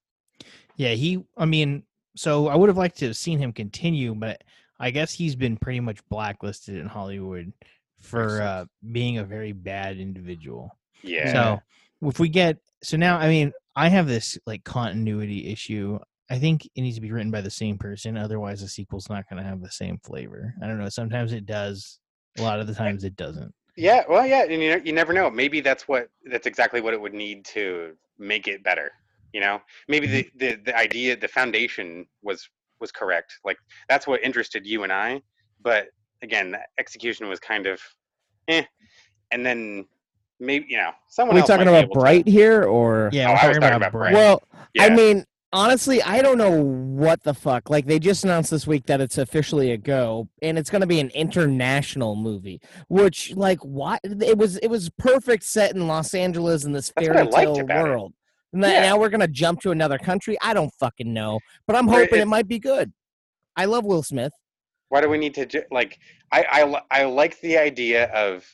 Yeah, he. I mean, so I would have liked to have seen him continue, but I guess he's been pretty much blacklisted in Hollywood for uh, being a very bad individual. yeah So if we get so now, I mean, I have this like continuity issue. I think it needs to be written by the same person, otherwise the sequel's not going to have the same flavor. I don't know. Sometimes it does. A lot of the times it doesn't. yeah well yeah and you, know, you never know maybe that's what that's exactly what it would need to make it better you know maybe the, the the idea the foundation was was correct like that's what interested you and i but again the execution was kind of eh and then maybe you know Are we talking about able to- Bright here or Yeah, Oh, I was talking talking about about Bright. Bright. Well, I mean, honestly, I don't know what the fuck. Like they just announced this week that it's officially a go, and it's going to be an international movie. Which, like, what? It was it was perfect set in Los Angeles in this That's fairy tale about it. world. And Yeah. now we're going to jump to another country. I don't fucking know, but I'm hoping it it- might be good. I love Will Smith. why do we need to ju- like I, I I like the idea of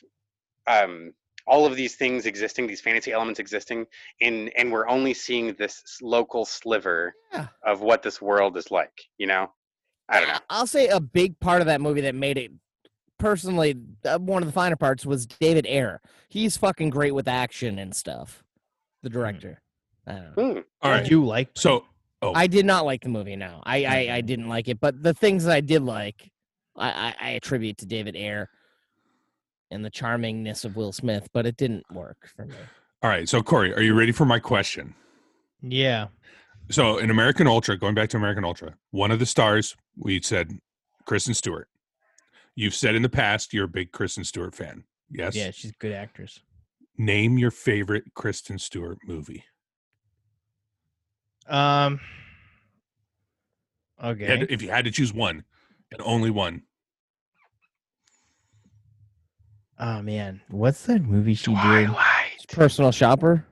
um all of these things existing these fantasy elements existing and and we're only seeing this local sliver Yeah. of what this world is like you know i don't know I- I'll say a big part of that movie that made it personally uh, one of the finer parts was David Ayer. He's fucking great with action and stuff. The director. I don't know. Hmm. All I right. do like So, oh, I did not like the movie. No, I I, I didn't like it. But the things that I did like, I, I, I attribute to David Ayer and the charmingness of Will Smith. But it didn't work for me. all right. So, Corey, are you ready for my question? Yeah. So, in American Ultra, going back to American Ultra, one of the stars we said Kristen Stewart. You've said in the past you're a big Kristen Stewart fan. Yes. Yeah, she's a good actress. Name your favorite Kristen Stewart movie. Um. Okay. if you had to choose one and only one, Oh man, what's that movie she did? twilight Personal shopper.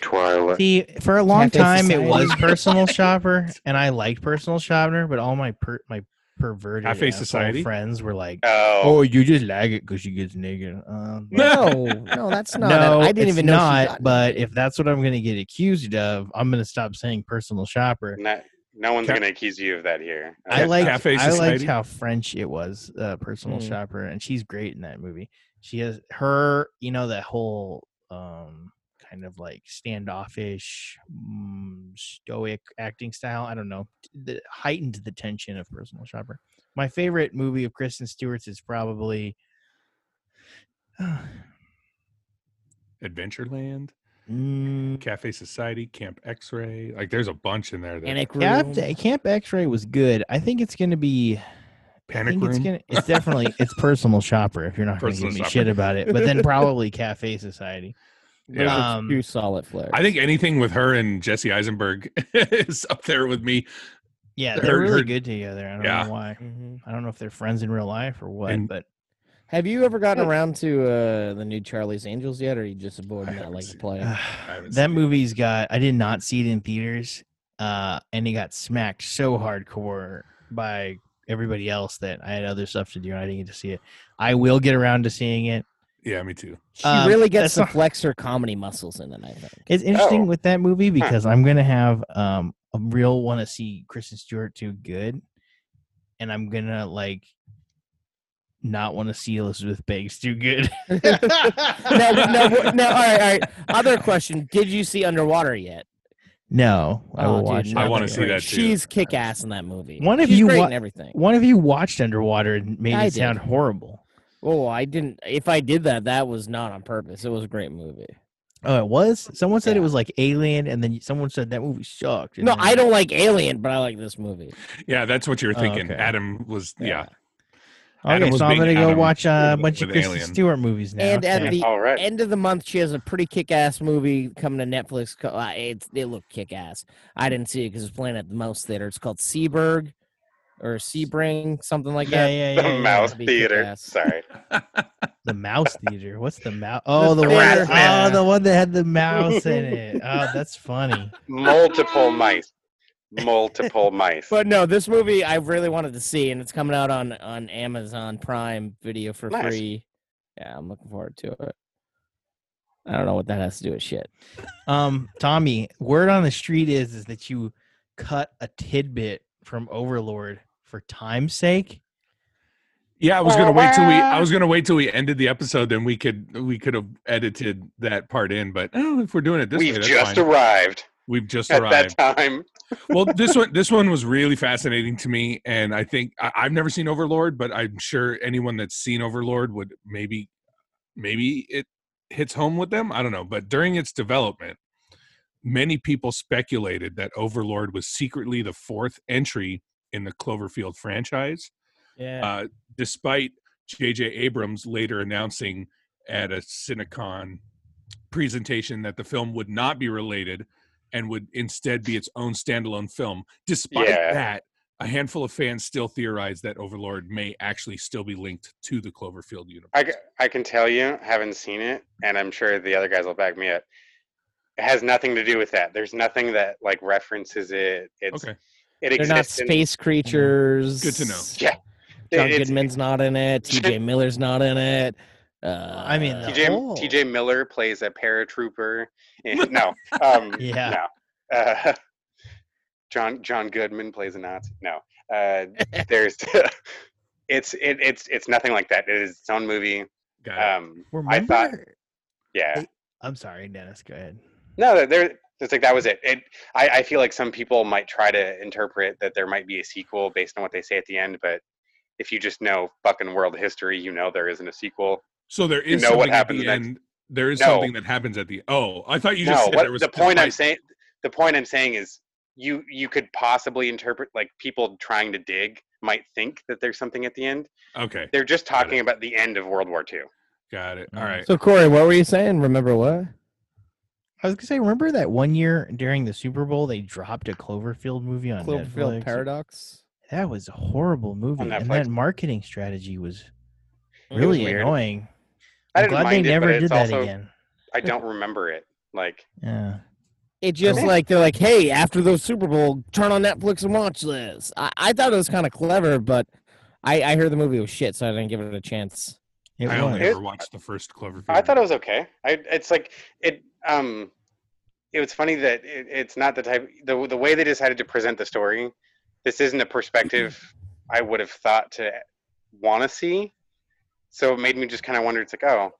twilight See, for a long Cafe time it was Personal Shopper, and I liked Personal Shopper, but all my per- my perverted Cafe Society? friends were like, oh, "Oh, you just like it because she gets naked." Um, No, no, that's not. no, I didn't it's even know. she not. But if that's what I'm going to get accused of, I'm going to stop saying Personal Shopper. no, no one's Ca- going to accuse you of that here I Ca- like I liked how French it was, uh, Personal Mm. Shopper, and she's great in that movie. She has her, you know, that whole um kind of like standoffish, mm, stoic acting style. I don't know, the heightened the tension of Personal Shopper. My favorite movie of Kristen Stewart's is probably. Adventureland, Mm, Cafe Society, Camp X Ray. Like, there's a bunch in there. That, Panic Camp, Camp X-ray was good. I think it's going to be. I Panic think it's gonna. It's definitely it's personal shopper. If you're not going to give me Shopper. shit about it, but then probably Cafe Society. Those are Um, two solid flares. I think anything with her and Jesse Eisenberg is up there with me. Yeah, they're really her- good together. I don't Yeah. know why. Mhm. I don't know if they're friends in real life or what, And- but Have you ever gotten around to uh, the new Charlie's Angels yet, or are you just aboard I that haven't like to play? that seen it. movie's got. I did not see it in theaters, uh, and it got smacked so hardcore by everybody else that I had other stuff to do and I didn't get to see it. I will get around to seeing it. Yeah, me too. She Um, really gets that's to flex her comedy muscles in it. I think. It's interesting Oh. with that movie because I'm gonna have um a real want to see Kristen Stewart do good, and I'm gonna like not want to see Elizabeth Banks do good. no, no, no. All right, all right. Other question: Did you see Underwater yet? No, I oh, will Oh, dude, watch. no, I wanna see that too. She's kick ass in that movie. One of She's you great wa- in everything. One of you watched Underwater and made I it sound horrible. Oh, I didn't. If I did that, that was not on purpose. It was a great movie. Oh, it was. Someone said it was like Alien, and then someone said that movie sucked. No, I don't like Alien, but I like this movie. Yeah, that's what you're Oh, thinking. okay. Adam was, yeah. Okay, Adam so I'm gonna go Adam watch uh, a bunch of with Kristen Alien. Stewart movies now. And at Okay. the all right end of the month, she has a pretty kick-ass movie coming to Netflix. Uh, it's it looked kick-ass. I didn't see it because it's playing at the Mouse Theater. It's called Seberg. or Sebring, something like yeah, that. yeah, the yeah, yeah. Mouse Be Theater. kick-ass. Sorry. The mouse theater. What's the mouse? Oh, the, The one. rat Oh, the one that had the mouse in it. Oh, that's funny. Multiple mice. Multiple mice. But no, this movie I really wanted to see, and it's coming out on on Amazon Prime Video for Nice. free. Yeah, I'm looking forward to it. I don't know what that has to do with shit. Um, Tommy, word on the street is is that you cut a tidbit from Overlord for time's sake. Yeah, I was gonna wait till we. I was gonna wait till we ended the episode, then we could we could have edited that part in. But oh, if we're doing it this We've way, that's just fine. arrived We've just at arrived. that time. well, this one this one was really fascinating to me, and I think I, I've never seen Overlord, but I'm sure anyone that's seen Overlord would maybe maybe it hits home with them. I don't know, but during its development, many people speculated that Overlord was secretly the fourth entry in the Cloverfield franchise Yeah. uh, despite J.J. Abrams later announcing at a CinemaCon presentation that the film would not be related and would instead be its own standalone film. Despite Yeah. that, a handful of fans still theorize that Overlord may actually still be linked to the Cloverfield universe. I, I can tell you, haven't seen it, and I'm sure the other guys will back me up. It has nothing to do with that. There's nothing that like references it. It's okay. it They're not exists. in- space creatures. Good to know. Yeah. John it's- Goodman's not in it. T.J. Miller's not in it. Uh, I mean, TJ. TJ Miller plays a paratrooper. in- no, um, Yeah. no. Uh, John John Goodman plays a Nazi. No, uh, there's it's it, it's it's nothing like that. It is its own movie. Got it. Um, Remember? I thought, yeah, I'm sorry, Dennis. Go ahead. no, there. It's like that was it. It. I, I feel like some people might try to interpret that there might be a sequel based on what they say at the end, but if you just know fucking world history, you know there isn't a sequel. So there you is know what something at happens the next. end. There is No. something that happens at the. Oh, I thought you just no, said what there was the point I'm saying. The point I'm saying is you you could possibly interpret like people trying to dig might think that there's something at the end. Okay, They're just talking about the end of World War II. got it. All Mm. So Corey, what were you saying? Remember what? I was gonna say, remember that one year during the Super Bowl they dropped a Cloverfield movie on Cloverfield Netflix? Paradox. That was a horrible movie, and that marketing strategy was It was really weird. annoying. I I'm didn't glad mind they it, never but did it's that also again. I don't remember it. Like Yeah. It just like they're like, hey, after the Super Bowl, turn on Netflix and watch this. I, I thought it was kind of clever, but I, I heard the movie was shit, so I didn't give it a chance. It I was. only ever watched the first Cloverfield. I thought it was okay. I it's like it um it was funny that it, it's not the type the the way they decided to present the story. This isn't a perspective I would have thought to want to see. So it made me just kind of wonder. It's like, oh,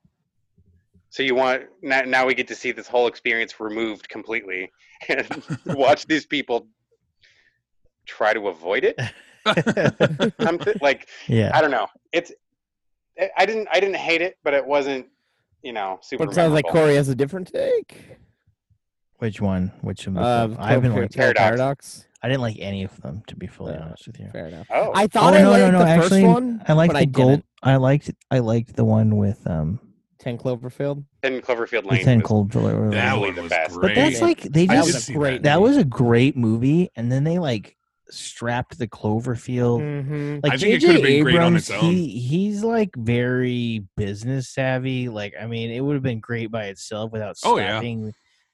so you want now? Now we get to see this whole experience removed completely, and watch these people try to avoid it. I'm th- like, yeah. I don't know. It's I- I didn't I didn't hate it, but it wasn't you know super. But it sounds like. Corey has a different take. Which one? Which of the Uh. I haven't Cloverfield liked. Paradox. Paradox. I didn't like any of them, to be fully Uh, honest with you. Fair enough. Oh, I thought oh I no, liked no, no! the Actually, first one. I liked but the I gold. didn't. I liked. I liked the one with um. Ten Cloverfield. Ten Cloverfield With Lane. ten was- cold. That that one the was best. great. But that's like they just. was did a see great. that movie. was a great movie, and then they like strapped the Cloverfield. Mhm. Like I think it J.J. could've been great on Abrams, he he's like very business savvy. Like I mean, it would have been great by itself without Oh, yeah.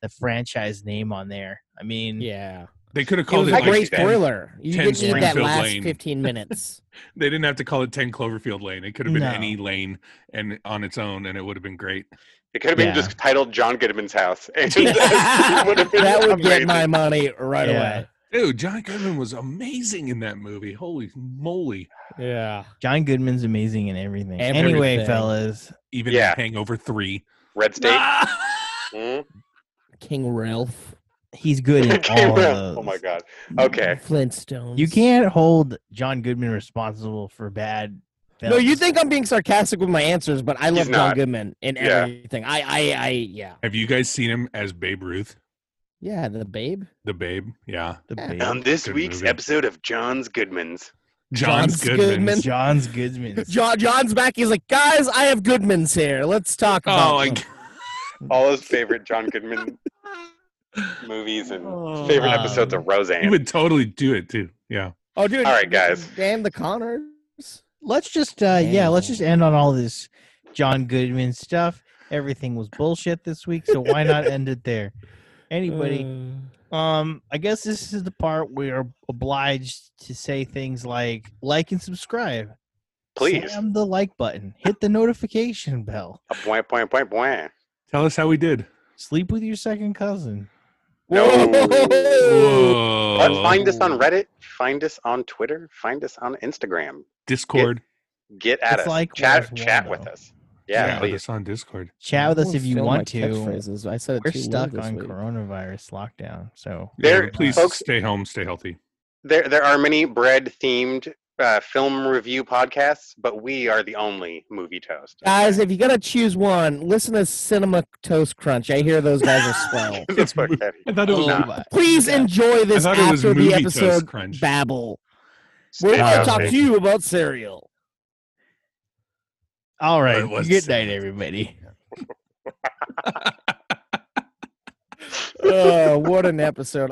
Slapping the franchise name on there. I mean, Yeah. they could have It called was it, a I can like great 10 thriller. You didn't need that last Lane. 15 minutes. They didn't have to call it 10 Cloverfield Lane. It could have been No. any lane and on its own, and it would have been great. It could have been Yeah. just titled John Goodman's House. And would have been that would get my money right Yeah. away. Dude, John Goodman was amazing in that movie. Holy moly. Yeah. John Goodman's amazing in everything. Everything. Anyway, fellas, Even Yeah. in Hangover 3. Red State. Ah! Hmm? King Ralph. he's good in Came all of those. oh my god. Okay. Flintstones. You can't hold John Goodman responsible for bad. No, you think I'm being sarcastic with my answers, but I love John. Goodman in Yeah. everything. I, I, I, yeah. Have you guys seen him as Babe Ruth? Yeah, the babe. The Babe? Yeah. the Yeah. babe. On this Good week's movie. episode of John's Goodman's. John's John's Goodman. Goodman. John's Goodman. John, John's back. He's like, guys, I have Goodman's here. Let's talk oh about Oh, I, them." All his favorite John Goodman movies and Oh, favorite Um, episodes of Roseanne. Roseanne. would totally do it too. Yeah. Oh, dude. All right, guys. Damn the Connors. Let's just uh yeah, let's just end on all this John Goodman stuff. Everything was bullshit this week, so why not end it there? Anybody? Um, I guess this is the part we are obliged to say things like like and subscribe. Please. Slam the like button. Hit the notification bell. A point, point, point, point. Tell us how we did. Sleep with your second cousin. No. Whoa. But find us on Reddit. Find us on Twitter. Find us on Instagram. Discord. Get at It's us. like chat, chat Waldo? with us. Yeah, with please. us on Discord. Chat with us if you want to. catchphrases. I said it We're stuck on week. coronavirus lockdown, so Yeah, There- please folks- stay home, stay healthy. There, there are many bread-themed uh, film review podcasts, but we are the only movie toast. Guys, if you gotta choose one, listen to Cinema Toast Crunch. I hear those guys are swell. That's what that is. I thought it was. Nah. Nah. Please enjoy this thought it was after the movie toast episode crunch. babble. We're Stay gonna talk to you about cereal. all right. it was Good night, everybody. Oh, what an episode.